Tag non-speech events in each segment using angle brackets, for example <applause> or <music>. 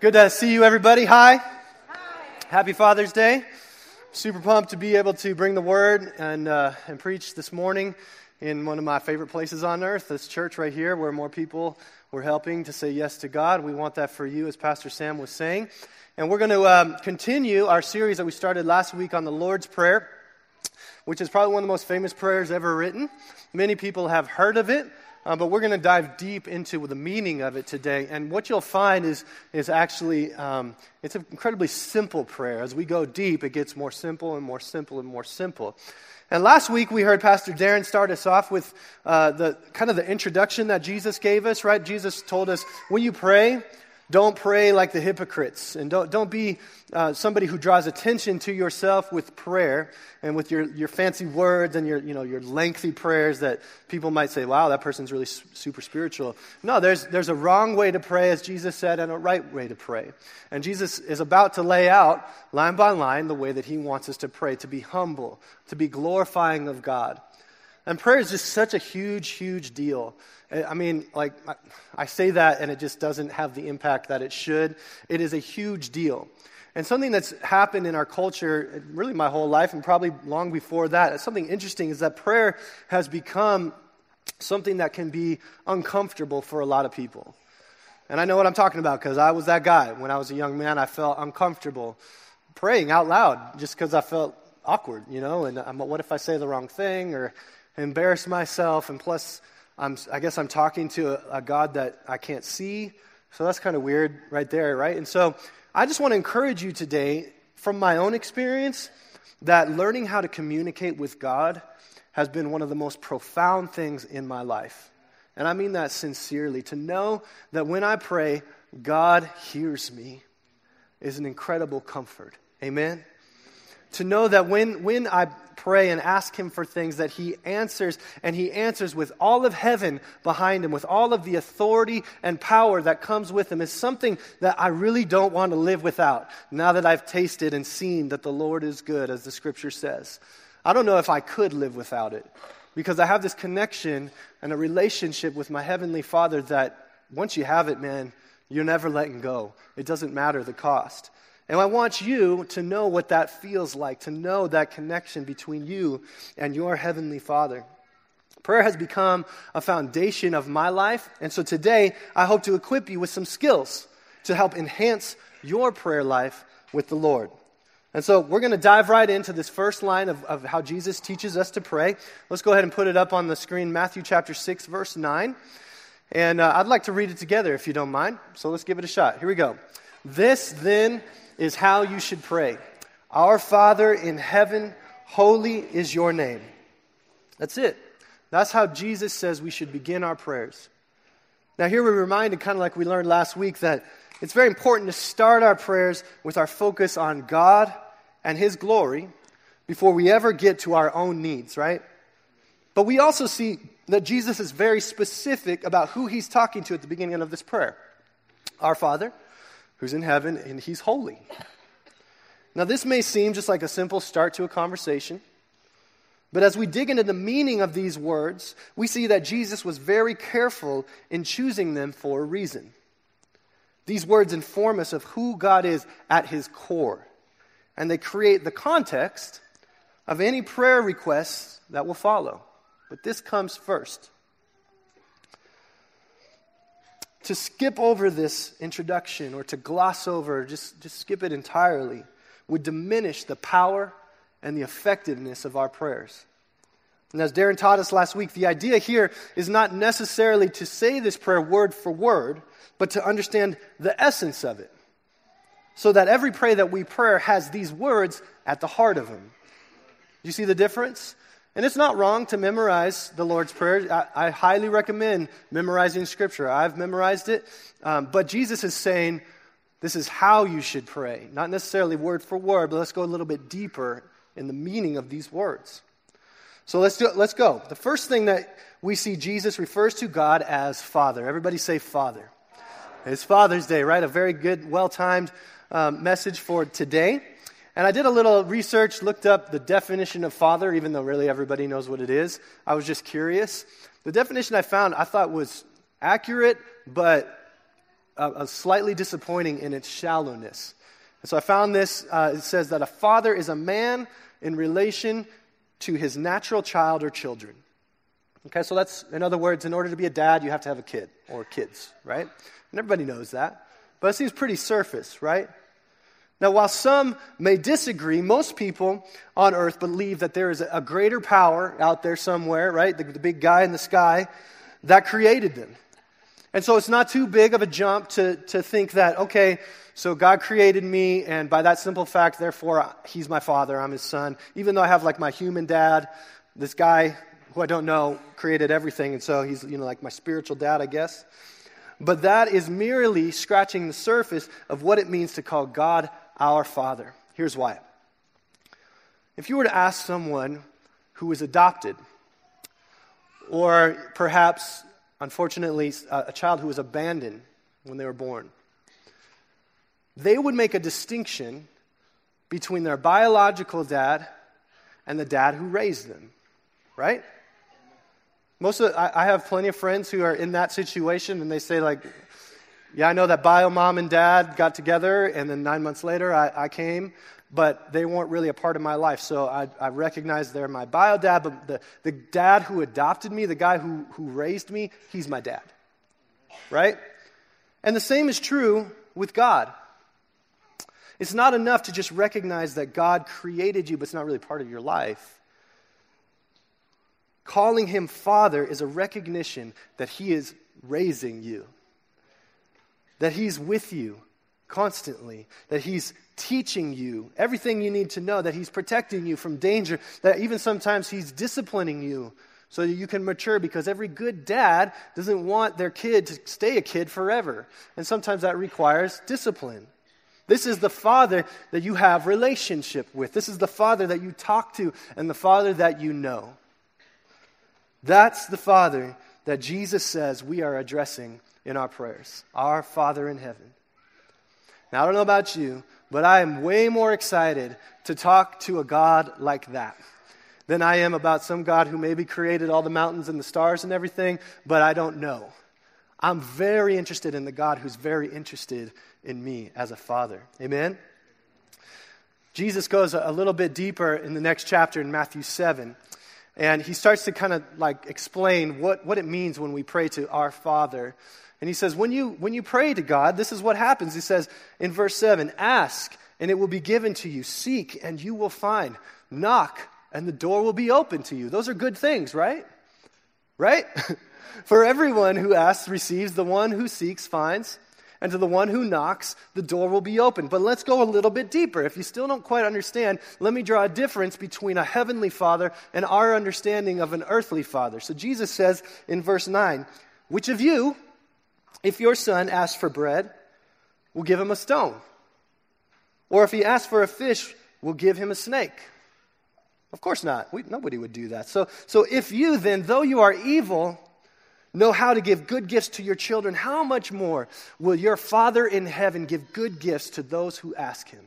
Good to see you, everybody. Hi. Hi. Happy Father's Day. Super pumped to be able to bring the word and, uh, and preach this morning in one of my favorite places on earth, this church right here, where more people were helping to say yes to God. We want that for you, as Pastor Sam was saying. And we're going to um, continue our series that we started last week on the Lord's Prayer, which is probably one of the most famous prayers ever written. Many people have heard of it. Uh, but we're going to dive deep into the meaning of it today. And what you'll find is, is actually, um, it's an incredibly simple prayer. As we go deep, it gets more simple and more simple and more simple. And last week we heard Pastor Darren start us off with uh, the kind of the introduction that Jesus gave us, right? Jesus told us, when you pray, don't pray like the hypocrites, and don't, don't be uh, somebody who draws attention to yourself with prayer and with your, your fancy words and your, you know, your lengthy prayers that people might say, wow, that person's really super spiritual. No, there's, there's a wrong way to pray, as Jesus said, and a right way to pray. And Jesus is about to lay out, line by line, the way that he wants us to pray to be humble, to be glorifying of God. And prayer is just such a huge, huge deal. I mean, like, I say that and it just doesn't have the impact that it should. It is a huge deal. And something that's happened in our culture, really my whole life, and probably long before that, something interesting is that prayer has become something that can be uncomfortable for a lot of people. And I know what I'm talking about because I was that guy. When I was a young man, I felt uncomfortable praying out loud just because I felt awkward, you know, and I'm, what if I say the wrong thing or embarrass myself? And plus, I'm, I guess I'm talking to a, a God that I can't see. So that's kind of weird right there, right? And so I just want to encourage you today, from my own experience, that learning how to communicate with God has been one of the most profound things in my life. And I mean that sincerely. To know that when I pray, God hears me is an incredible comfort. Amen? To know that when, when I pray and ask Him for things that He answers, and He answers with all of heaven behind Him, with all of the authority and power that comes with Him, is something that I really don't want to live without now that I've tasted and seen that the Lord is good, as the Scripture says. I don't know if I could live without it because I have this connection and a relationship with my Heavenly Father that once you have it, man, you're never letting go. It doesn't matter the cost. And I want you to know what that feels like, to know that connection between you and your Heavenly Father. Prayer has become a foundation of my life, and so today I hope to equip you with some skills to help enhance your prayer life with the Lord. And so we're going to dive right into this first line of, of how Jesus teaches us to pray. Let's go ahead and put it up on the screen Matthew chapter 6, verse 9. And uh, I'd like to read it together if you don't mind. So let's give it a shot. Here we go. This then is how you should pray Our Father in heaven, holy is your name. That's it. That's how Jesus says we should begin our prayers. Now, here we're reminded, kind of like we learned last week, that it's very important to start our prayers with our focus on God and His glory before we ever get to our own needs, right? But we also see that Jesus is very specific about who He's talking to at the beginning of this prayer Our Father, who's in heaven, and he's holy. Now, this may seem just like a simple start to a conversation, but as we dig into the meaning of these words, we see that Jesus was very careful in choosing them for a reason. These words inform us of who God is at his core, and they create the context of any prayer requests that will follow. But this comes first. To skip over this introduction or to gloss over, just, just skip it entirely, would diminish the power and the effectiveness of our prayers. And as Darren taught us last week, the idea here is not necessarily to say this prayer word for word, but to understand the essence of it. So that every prayer that we pray has these words at the heart of them. Do you see the difference? And it's not wrong to memorize the Lord's Prayer. I, I highly recommend memorizing Scripture. I've memorized it. Um, but Jesus is saying this is how you should pray. Not necessarily word for word, but let's go a little bit deeper in the meaning of these words. So let's, do, let's go. The first thing that we see Jesus refers to God as Father. Everybody say Father. It's Father's Day, right? A very good, well timed um, message for today. And I did a little research, looked up the definition of father, even though really everybody knows what it is. I was just curious. The definition I found I thought was accurate, but uh, slightly disappointing in its shallowness. And so I found this. Uh, it says that a father is a man in relation to his natural child or children. Okay, so that's, in other words, in order to be a dad, you have to have a kid or kids, right? And everybody knows that. But it seems pretty surface, right? Now, while some may disagree, most people on earth believe that there is a greater power out there somewhere, right? The, the, big guy in the sky that created them. And so it's not too big of a jump to, to think that, okay, so God created me, and by that simple fact, therefore, he's my father, I'm his son. Even though I have like my human dad, this guy who I don't know created everything, and so he's, you know, like my spiritual dad, I guess. But that is merely scratching the surface of what it means to call God our Father. Here's why. If you were to ask someone who was adopted, or perhaps, unfortunately, uh, a child who was abandoned when they were born, they would make a distinction between their biological dad and the dad who raised them, right? Most of I, I have plenty of friends who are in that situation, and they say like, yeah, I know that bio mom and dad got together, and then nine months later I, I came, but they weren't really a part of my life. So I, I recognize they're my bio dad, but the, the dad who adopted me, the guy who, who raised me, he's my dad. Right? And the same is true with God. It's not enough to just recognize that God created you, but it's not really part of your life. Calling him Father is a recognition that he is raising you that He's with you constantly, that He's teaching you everything you need to know, that He's protecting you from danger, that even sometimes He's disciplining you so that you can mature because every good dad doesn't want their kid to stay a kid forever. And sometimes that requires discipline. This is the father that you have relationship with. This is the father that you talk to and the father that you know. That's the father that Jesus says we are addressing in our prayers. Our Father in heaven. Now, I don't know about you, but I am way more excited to talk to a God like that than I am about some God who maybe created all the mountains and the stars and everything, but I don't know. I'm very interested in the God who's very interested in me as a father. Amen? Jesus goes a little bit deeper in the next chapter in Matthew 7. And he starts to kind of like explain what, what it means when we pray to our Father. And he says, when you, when you pray to God, this is what happens. He says in verse 7 Ask, and it will be given to you. Seek, and you will find. Knock, and the door will be open to you. Those are good things, right? Right? <laughs> For everyone who asks receives, the one who seeks finds, and to the one who knocks, the door will be open. But let's go a little bit deeper. If you still don't quite understand, let me draw a difference between a heavenly father and our understanding of an earthly father. So Jesus says in verse 9, Which of you, if your son asks for bread, we'll give him a stone. Or if he asks for a fish, we'll give him a snake. Of course not. We, nobody would do that. So, so if you then, though you are evil, know how to give good gifts to your children, how much more will your Father in heaven give good gifts to those who ask him?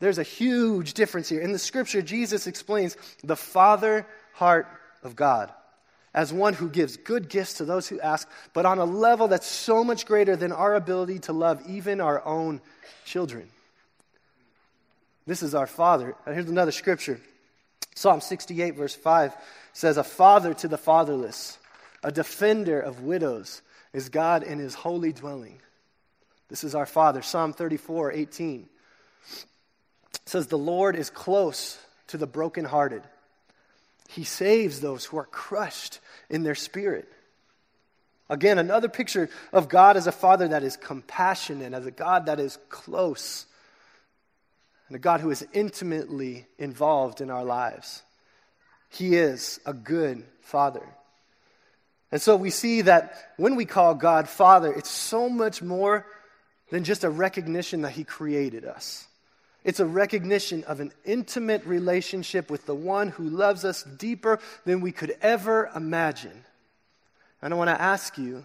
There's a huge difference here. In the scripture, Jesus explains the Father heart of God as one who gives good gifts to those who ask, but on a level that's so much greater than our ability to love even our own children. This is our Father. And here's another scripture Psalm 68, verse 5 says, A father to the fatherless, a defender of widows, is God in his holy dwelling. This is our Father. Psalm 34, 18 says, The Lord is close to the brokenhearted he saves those who are crushed in their spirit. Again, another picture of God as a father that is compassionate, as a God that is close, and a God who is intimately involved in our lives. He is a good father. And so we see that when we call God Father, it's so much more than just a recognition that He created us. It's a recognition of an intimate relationship with the one who loves us deeper than we could ever imagine. And I want to ask you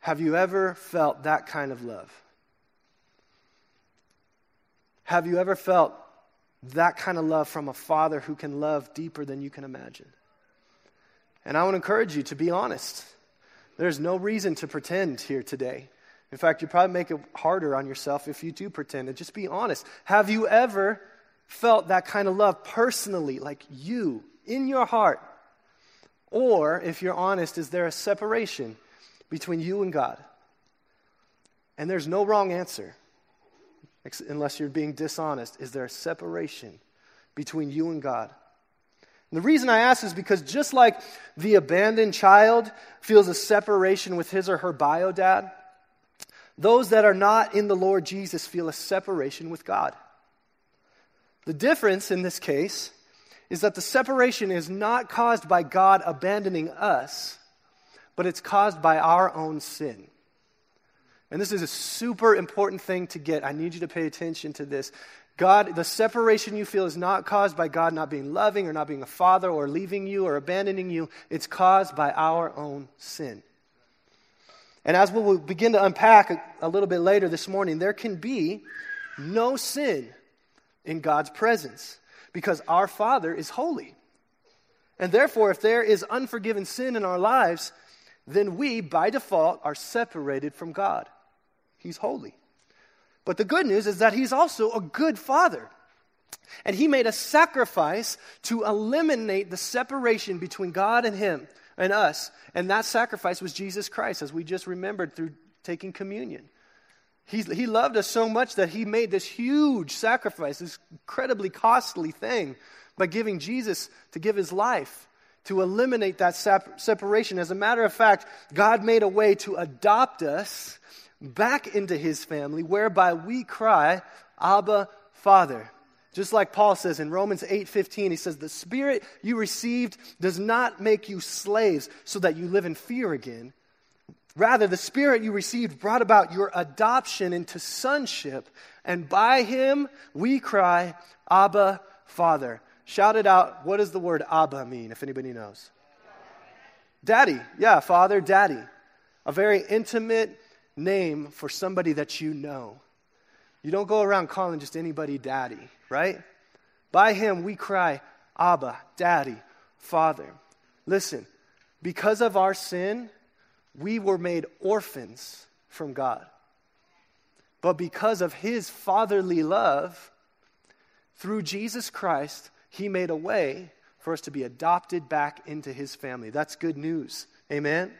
have you ever felt that kind of love? Have you ever felt that kind of love from a father who can love deeper than you can imagine? And I want to encourage you to be honest There's no reason to pretend here today. In fact, you probably make it harder on yourself if you do pretend. And just be honest. Have you ever felt that kind of love personally, like you, in your heart? Or, if you're honest, is there a separation between you and God? And there's no wrong answer, unless you're being dishonest. Is there a separation between you and God? And the reason I ask is because just like the abandoned child feels a separation with his or her bio dad, those that are not in the Lord Jesus feel a separation with God. The difference in this case is that the separation is not caused by God abandoning us, but it's caused by our own sin. And this is a super important thing to get. I need you to pay attention to this. God, the separation you feel is not caused by God not being loving or not being a father or leaving you or abandoning you. It's caused by our own sin. And as we'll begin to unpack a, a little bit later this morning, there can be no sin in God's presence because our Father is holy. And therefore, if there is unforgiven sin in our lives, then we, by default, are separated from God. He's holy. But the good news is that He's also a good Father. And He made a sacrifice to eliminate the separation between God and Him and us. And that sacrifice was Jesus Christ, as we just remembered through taking communion. He, he loved us so much that he made this huge sacrifice, this incredibly costly thing, by giving Jesus to give his life to eliminate that sap- separation. As a matter of fact, God made a way to adopt us back into his family, whereby we cry, Abba, Father. Just like Paul says in Romans 8:15, he says, "The spirit you received does not make you slaves so that you live in fear again. Rather, the Spirit you received brought about your adoption into sonship, and by him we cry, Abba, Father. Shout it out. What does the word Abba mean, if anybody knows? Daddy. Yeah, Father, Daddy. A very intimate name for somebody that you know. You don't go around calling just anybody Daddy, right? By him we cry, Abba, Daddy, Father. Listen, because of our sin, we were made orphans from God. But because of his fatherly love, through Jesus Christ, he made a way for us to be adopted back into his family. That's good news. Amen?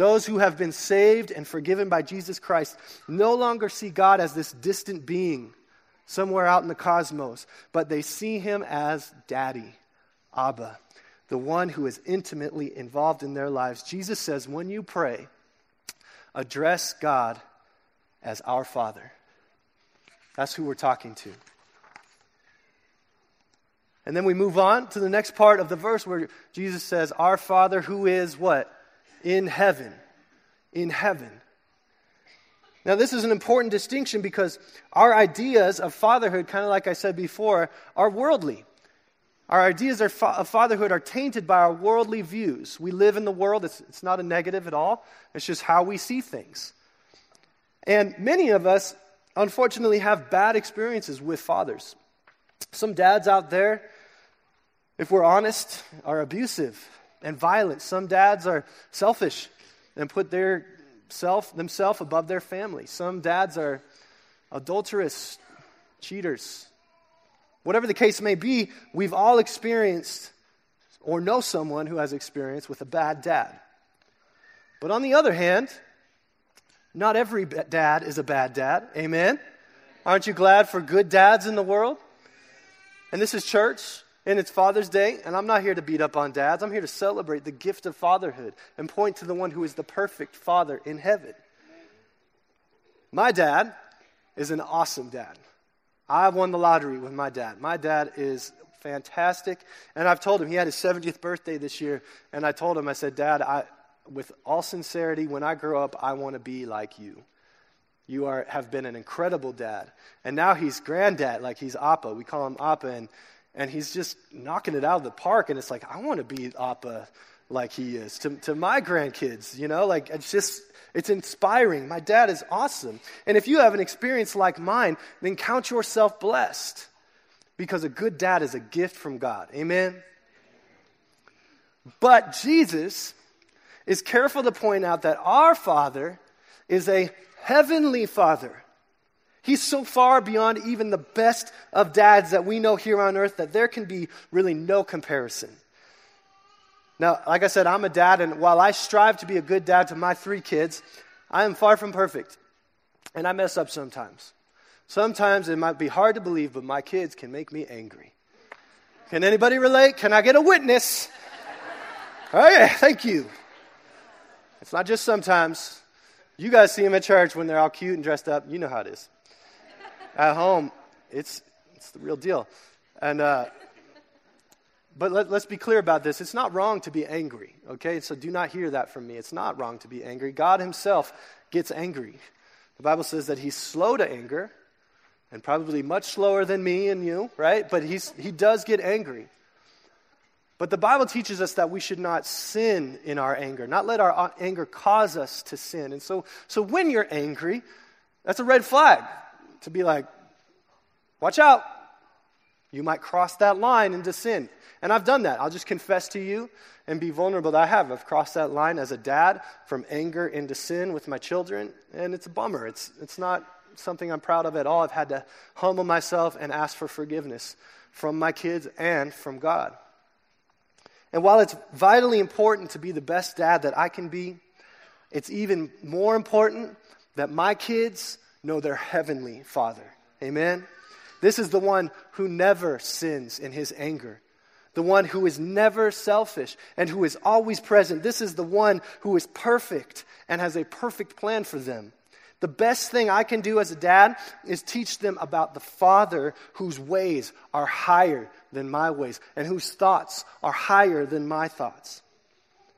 Those who have been saved and forgiven by Jesus Christ no longer see God as this distant being somewhere out in the cosmos, but they see him as Daddy, Abba the one who is intimately involved in their lives. Jesus says, when you pray, address God as our Father. That's who we're talking to. And then we move on to the next part of the verse where Jesus says, Our Father who is what? In heaven. In heaven. Now, this is an important distinction because our ideas of fatherhood, kind of like I said before, are worldly. Our ideas of fatherhood are tainted by our worldly views. We live in the world, it's, it's not a negative at all, it's just how we see things. And many of us, unfortunately, have bad experiences with fathers. Some dads out there, if we're honest, are abusive and violent. Some dads are selfish and put their self, themselves above their family. Some dads are adulterous, cheaters, Whatever the case may be, we've all experienced or know someone who has experience with a bad dad. But on the other hand, not every dad is a bad dad. Amen? Aren't you glad for good dads in the world? And this is church, and it's Father's Day, and I'm not here to beat up on dads. I'm here to celebrate the gift of fatherhood and point to the one who is the perfect father in heaven. My dad is an awesome dad. I won the lottery with my dad. My dad is fantastic. And I've told him, he had his 70th birthday this year. And I told him, I said, Dad, I, with all sincerity, when I grow up, I want to be like you. You are, have been an incredible dad. And now he's granddad, like he's Appa. We call him Appa. And, and he's just knocking it out of the park. And it's like, I want to be Appa like he is to, to my grandkids, you know? Like, it's just, it's inspiring. My dad is awesome. And if you have an experience like mine, then count yourself blessed because a good dad is a gift from God. Amen? But Jesus is careful to point out that our Father is a heavenly Father. He's so far beyond even the best of dads that we know here on earth that there can be really no comparison. Now, like I said, I'm a dad, and while I strive to be a good dad to my three kids, I am far from perfect. And I mess up sometimes. Sometimes it might be hard to believe, but my kids can make me angry. Can anybody relate? Can I get a witness? <laughs> Oh, yeah, thank you. It's not just sometimes. You guys see them at church when they're all cute and dressed up. You know how it is. At home, it's, it's the real deal. And, uh, but let, us be clear about this. It's not wrong to be angry, okay? So do not hear that from me. It's not wrong to be angry. God Himself gets angry. The Bible says that He's slow to anger and probably much slower than me and you, right? But he's, He does get angry. But the Bible teaches us that we should not sin in our anger, not let our anger cause us to sin. And so, so when you're angry, that's a red flag to be like, watch out. You might cross that line into sin. And I've done that. I'll just confess to you and be vulnerable that I have. I've crossed that line as a dad from anger into sin with my children, and it's a bummer. It's, it's not something I'm proud of at all. I've had to humble myself and ask for forgiveness from my kids and from God. And while it's vitally important to be the best dad that I can be, it's even more important that my kids know their heavenly father. Amen? This is the one who never sins in his anger, the one who is never selfish and who is always present. This is the one who is perfect and has a perfect plan for them. The best thing I can do as a dad is teach them about the Father whose ways are higher than my ways and whose thoughts are higher than my thoughts.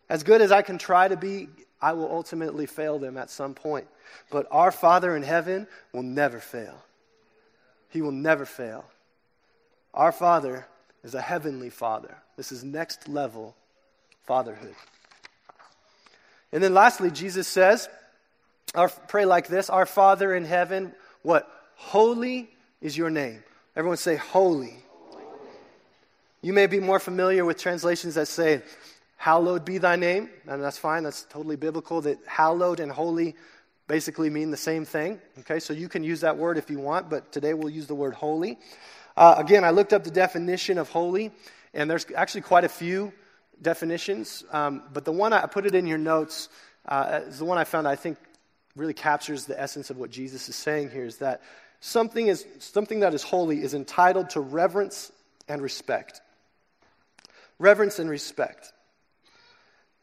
As good as I can try to be, I will ultimately fail them at some point. But our Father in heaven will never fail. He will never fail. Our Father is a heavenly Father. This is next level fatherhood. And then lastly, Jesus says, our, pray like this Our Father in heaven, what? Holy is your name. Everyone say, Holy. You may be more familiar with translations that say, Hallowed be thy name, and that's fine. That's totally biblical. That hallowed and holy basically mean the same thing. Okay, so you can use that word if you want, but today we'll use the word holy. Uh, again, I looked up the definition of holy, and there's actually quite a few definitions, um, but the one I, I put it in your notes uh, is the one I found I think really captures the essence of what Jesus is saying here is that something, is, something that is holy is entitled to reverence and respect reverence and respect.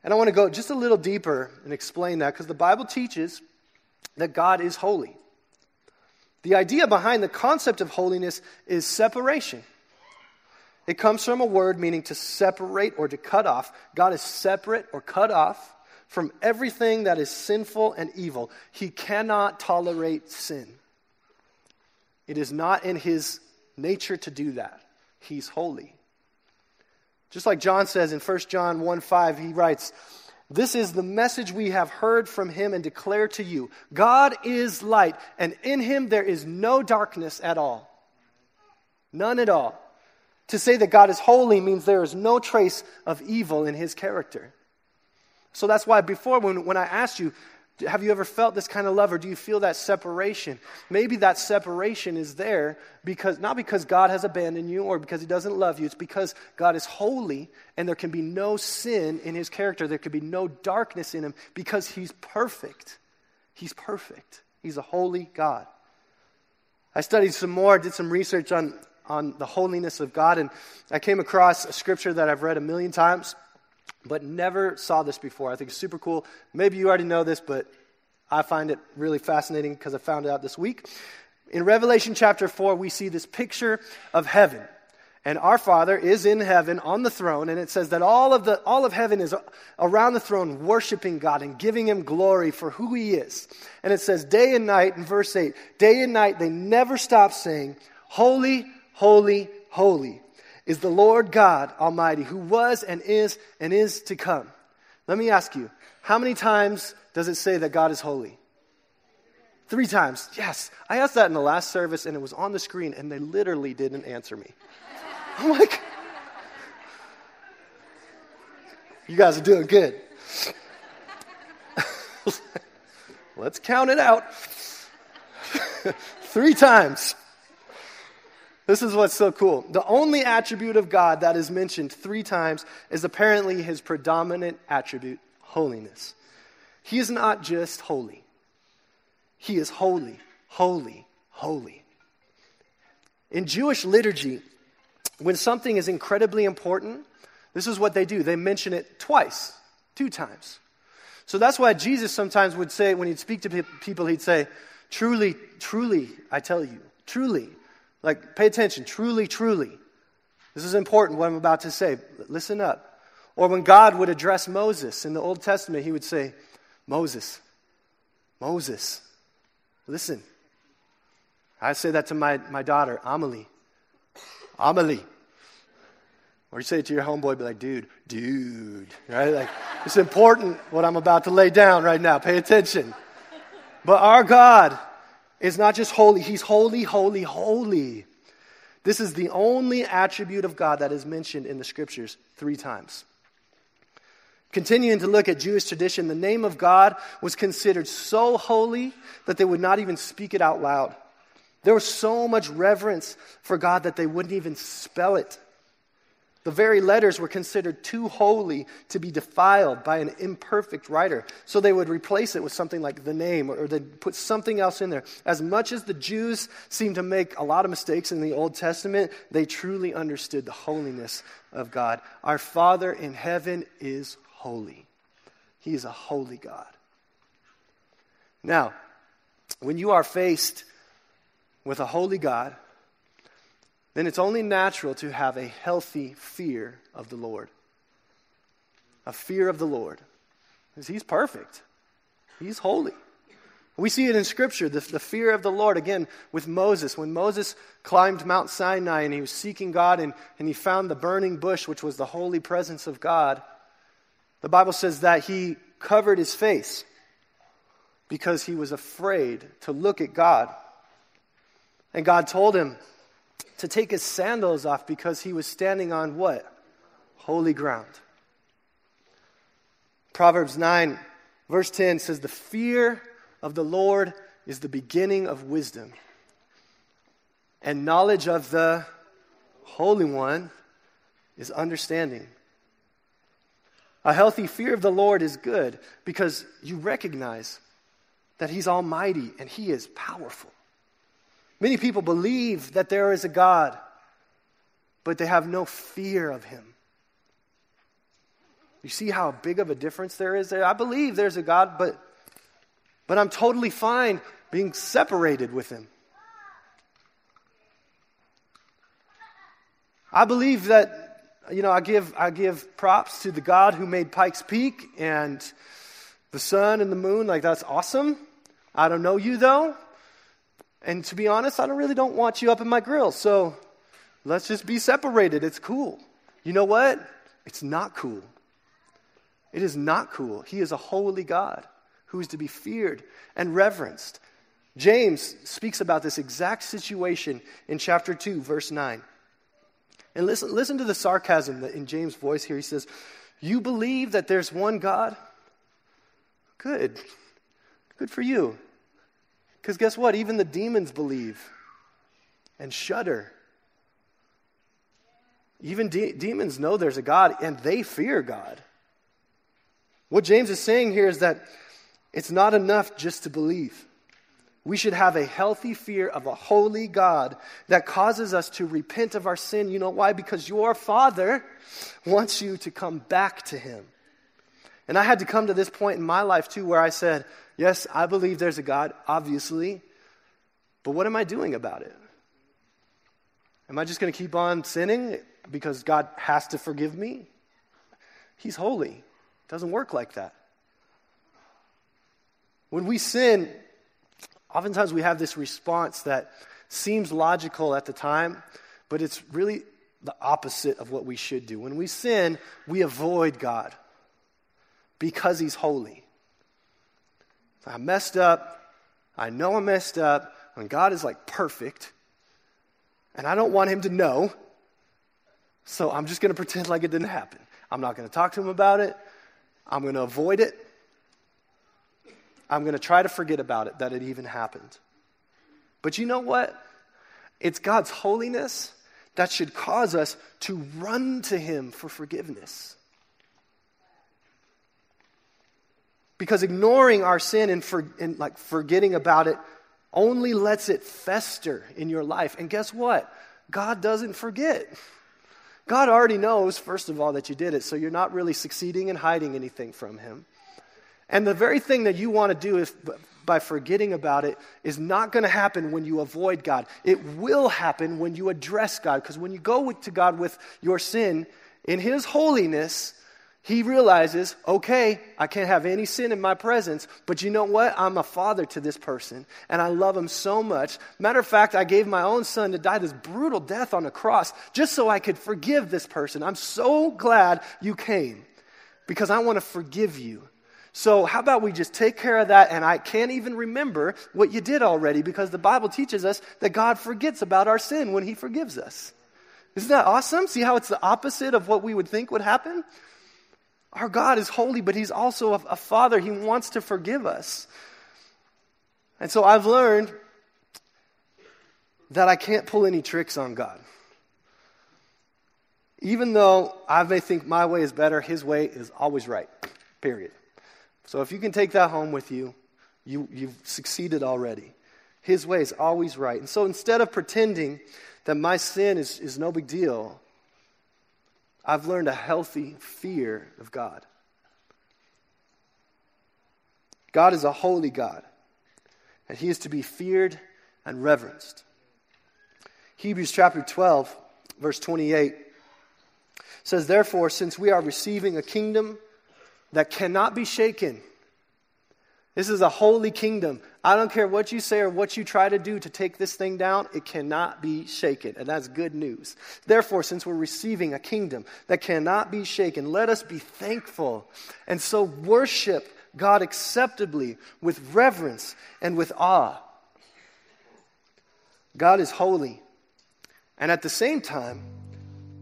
And I want to go just a little deeper and explain that because the Bible teaches that God is holy. The idea behind the concept of holiness is separation. It comes from a word meaning to separate or to cut off. God is separate or cut off from everything that is sinful and evil. He cannot tolerate sin. It is not in his nature to do that. He's holy. Just like John says in 1 John 1 5, he writes, This is the message we have heard from him and declare to you God is light, and in him there is no darkness at all. None at all. To say that God is holy means there is no trace of evil in his character. So that's why before, when, when I asked you, have you ever felt this kind of love or do you feel that separation? Maybe that separation is there because not because God has abandoned you or because he doesn't love you. It's because God is holy and there can be no sin in his character. There can be no darkness in him because he's perfect. He's perfect. He's a holy God. I studied some more, did some research on, on the holiness of God, and I came across a scripture that I've read a million times but never saw this before. I think it's super cool. Maybe you already know this, but I find it really fascinating because I found it out this week. In Revelation chapter 4, we see this picture of heaven. And our Father is in heaven on the throne, and it says that all of, the, all of heaven is around the throne worshiping God and giving Him glory for who He is. And it says, day and night, in verse 8, day and night, they never stop saying, Holy, holy, holy is the Lord God Almighty, who was and is and is to come. Let me ask you, how many times does it say that God is holy? Three times. Yes. I asked that in the last service and it was on the screen and they literally didn't answer me. I'm like, you guys are doing good. <laughs> Let's count it out. <laughs> Three times. This is what's so cool. The only attribute of God that is mentioned three times is apparently his predominant attribute, holiness. He is not just holy, he is holy, holy, holy. In Jewish liturgy, when something is incredibly important, this is what they do. They mention it twice, two times. So that's why Jesus sometimes would say, when he'd speak to people, he'd say, Truly, truly, I tell you, truly. Like, pay attention, truly, truly. This is important what I'm about to say. Listen up. Or when God would address Moses in the Old Testament, he would say, Moses, Moses, listen. I say that to my, my daughter, Amelie. Amelie. Or you say it to your homeboy, be like, dude, dude, right? Like, it's important what I'm about to lay down right now. Pay attention. But our God is not just holy, He's holy, holy, holy. This is the only attribute of God that is mentioned in the scriptures three times. Continuing to look at Jewish tradition, the name of God was considered so holy that they would not even speak it out loud. There was so much reverence for God that they wouldn't even spell it. The very letters were considered too holy to be defiled by an imperfect writer. So they would replace it with something like the name or they'd put something else in there. As much as the Jews seemed to make a lot of mistakes in the Old Testament, they truly understood the holiness of God. Our Father in heaven is holy, He is a holy God. Now, when you are faced with a holy God, then it's only natural to have a healthy fear of the Lord. A fear of the Lord. Because He's perfect, He's holy. We see it in Scripture, the, the, fear of the Lord, again, with Moses. When Moses climbed Mount Sinai and he was seeking God and, and he found the burning bush, which was the holy presence of God, the Bible says that he covered his face because he was afraid to look at God. And God told him to take his sandals off because he was standing on what? Holy ground. Proverbs 9, verse 10 says, The fear of the Lord is the beginning of wisdom, and knowledge of the Holy One is understanding. A healthy fear of the Lord is good because you recognize that He's almighty and He is powerful. Many people believe that there is a God, but they have no fear of him. You see how big of a difference there is there? I believe there's a God, but, but I'm totally fine being separated with him. I believe that, you know, I give, I give props to the God who made Pikes Peak and the sun and the moon. Like, that's awesome. I don't know you, though. And to be honest, I don't really don't want you up in my grill. So let's just be separated. It's cool. You know what? It's not cool. It is not cool. He is a holy God who is to be feared and reverenced. James speaks about this exact situation in chapter 2, verse 9. And listen, listen to the sarcasm in James' voice here. He says, You believe that there's one God? Good. Good for you. Because guess what? Even the demons believe and shudder. Even de- demons know there's a God and they fear God. What James is saying here is that it's not enough just to believe. We should have a healthy fear of a holy God that causes us to repent of our sin. You know why? Because your Father wants you to come back to Him. And I had to come to this point in my life too where I said, Yes, I believe there's a God, obviously, but what am I doing about it? Am I just going to keep on sinning because God has to forgive me? He's holy. It doesn't work like that. When we sin, oftentimes we have this response that seems logical at the time, but it's really the opposite of what we should do. When we sin, we avoid God because He's holy. I messed up. I know I messed up. And God is like perfect. And I don't want him to know. So I'm just going to pretend like it didn't happen. I'm not going to talk to him about it. I'm going to avoid it. I'm going to try to forget about it, that it even happened. But you know what? It's God's holiness that should cause us to run to Him for forgiveness. Because ignoring our sin and, for, and like forgetting about it only lets it fester in your life. And guess what? God doesn't forget. God already knows, first of all, that you did it, so you're not really succeeding in hiding anything from Him. And the very thing that you want to do if, by forgetting about it is not going to happen when you avoid God. It will happen when you address God. Because when you go to God with your sin, in His holiness, he realizes, okay, I can't have any sin in my presence, but you know what? I'm a father to this person, and I love him so much. Matter of fact, I gave my own son to die this brutal death on a cross just so I could forgive this person. I'm so glad you came because I want to forgive you. So, how about we just take care of that? And I can't even remember what you did already because the Bible teaches us that God forgets about our sin when He forgives us. Isn't that awesome? See how it's the opposite of what we would think would happen? Our God is holy, but He's also a, a Father. He wants to forgive us. And so I've learned that I can't pull any tricks on God. Even though I may think my way is better, His way is always right, period. So if you can take that home with you, you you've succeeded already. His way is always right. And so instead of pretending that my sin is, is no big deal, I've learned a healthy fear of God. God is a holy God, and He is to be feared and reverenced. Hebrews chapter 12, verse 28 says, Therefore, since we are receiving a kingdom that cannot be shaken, this is a holy kingdom. I don't care what you say or what you try to do to take this thing down, it cannot be shaken. And that's good news. Therefore, since we're receiving a kingdom that cannot be shaken, let us be thankful and so worship God acceptably with reverence and with awe. God is holy. And at the same time,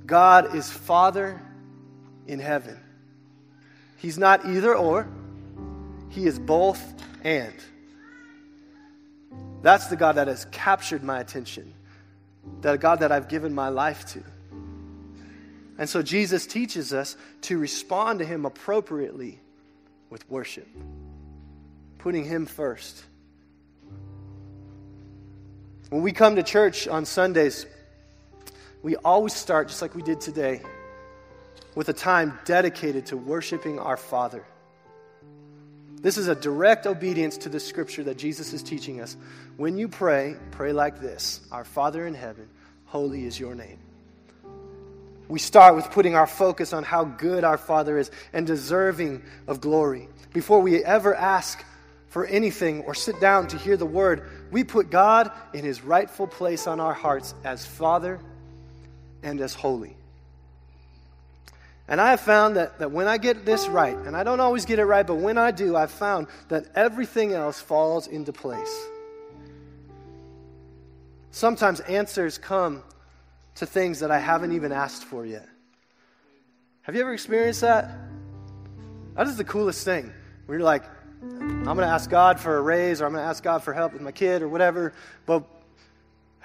God is Father in heaven. He's not either or. He is both and. That's the God that has captured my attention, the God that I've given my life to. And so Jesus teaches us to respond to Him appropriately with worship, putting Him first. When we come to church on Sundays, we always start, just like we did today, with a time dedicated to worshiping our Father. This is a direct obedience to the scripture that Jesus is teaching us. When you pray, pray like this Our Father in heaven, holy is your name. We start with putting our focus on how good our Father is and deserving of glory. Before we ever ask for anything or sit down to hear the word, we put God in his rightful place on our hearts as Father and as holy. And I have found that, that when I get this right, and I don't always get it right, but when I do, I've found that everything else falls into place. Sometimes answers come to things that I haven't even asked for yet. Have you ever experienced that? That is the coolest thing. Where you're like, I'm going to ask God for a raise, or I'm going to ask God for help with my kid, or whatever, but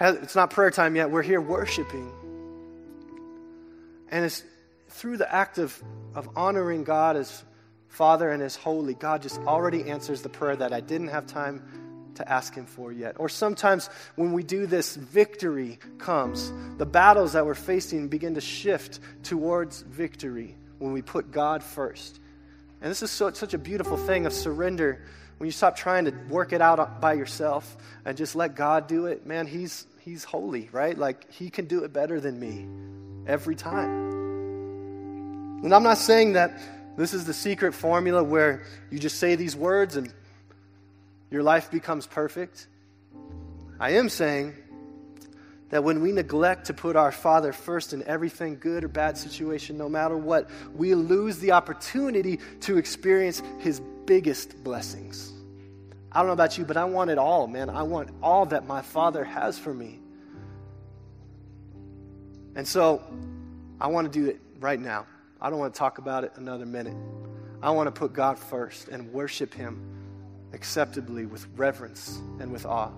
it's not prayer time yet. We're here worshiping. And it's through the act of, of honoring God as Father and as holy, God just already answers the prayer that I didn't have time to ask Him for yet. Or sometimes when we do this, victory comes. The battles that we're facing begin to shift towards victory when we put God first. And this is so, such a beautiful thing of surrender. When you stop trying to work it out by yourself and just let God do it, man, He's, he's holy, right? Like, He can do it better than me every time. And I'm not saying that this is the secret formula where you just say these words and your life becomes perfect. I am saying that when we neglect to put our Father first in everything, good or bad situation, no matter what, we lose the opportunity to experience His biggest blessings. I don't know about you, but I want it all, man. I want all that my Father has for me. And so I want to do it right now. I don't want to talk about it another minute. I want to put God first and worship Him acceptably with reverence and with awe.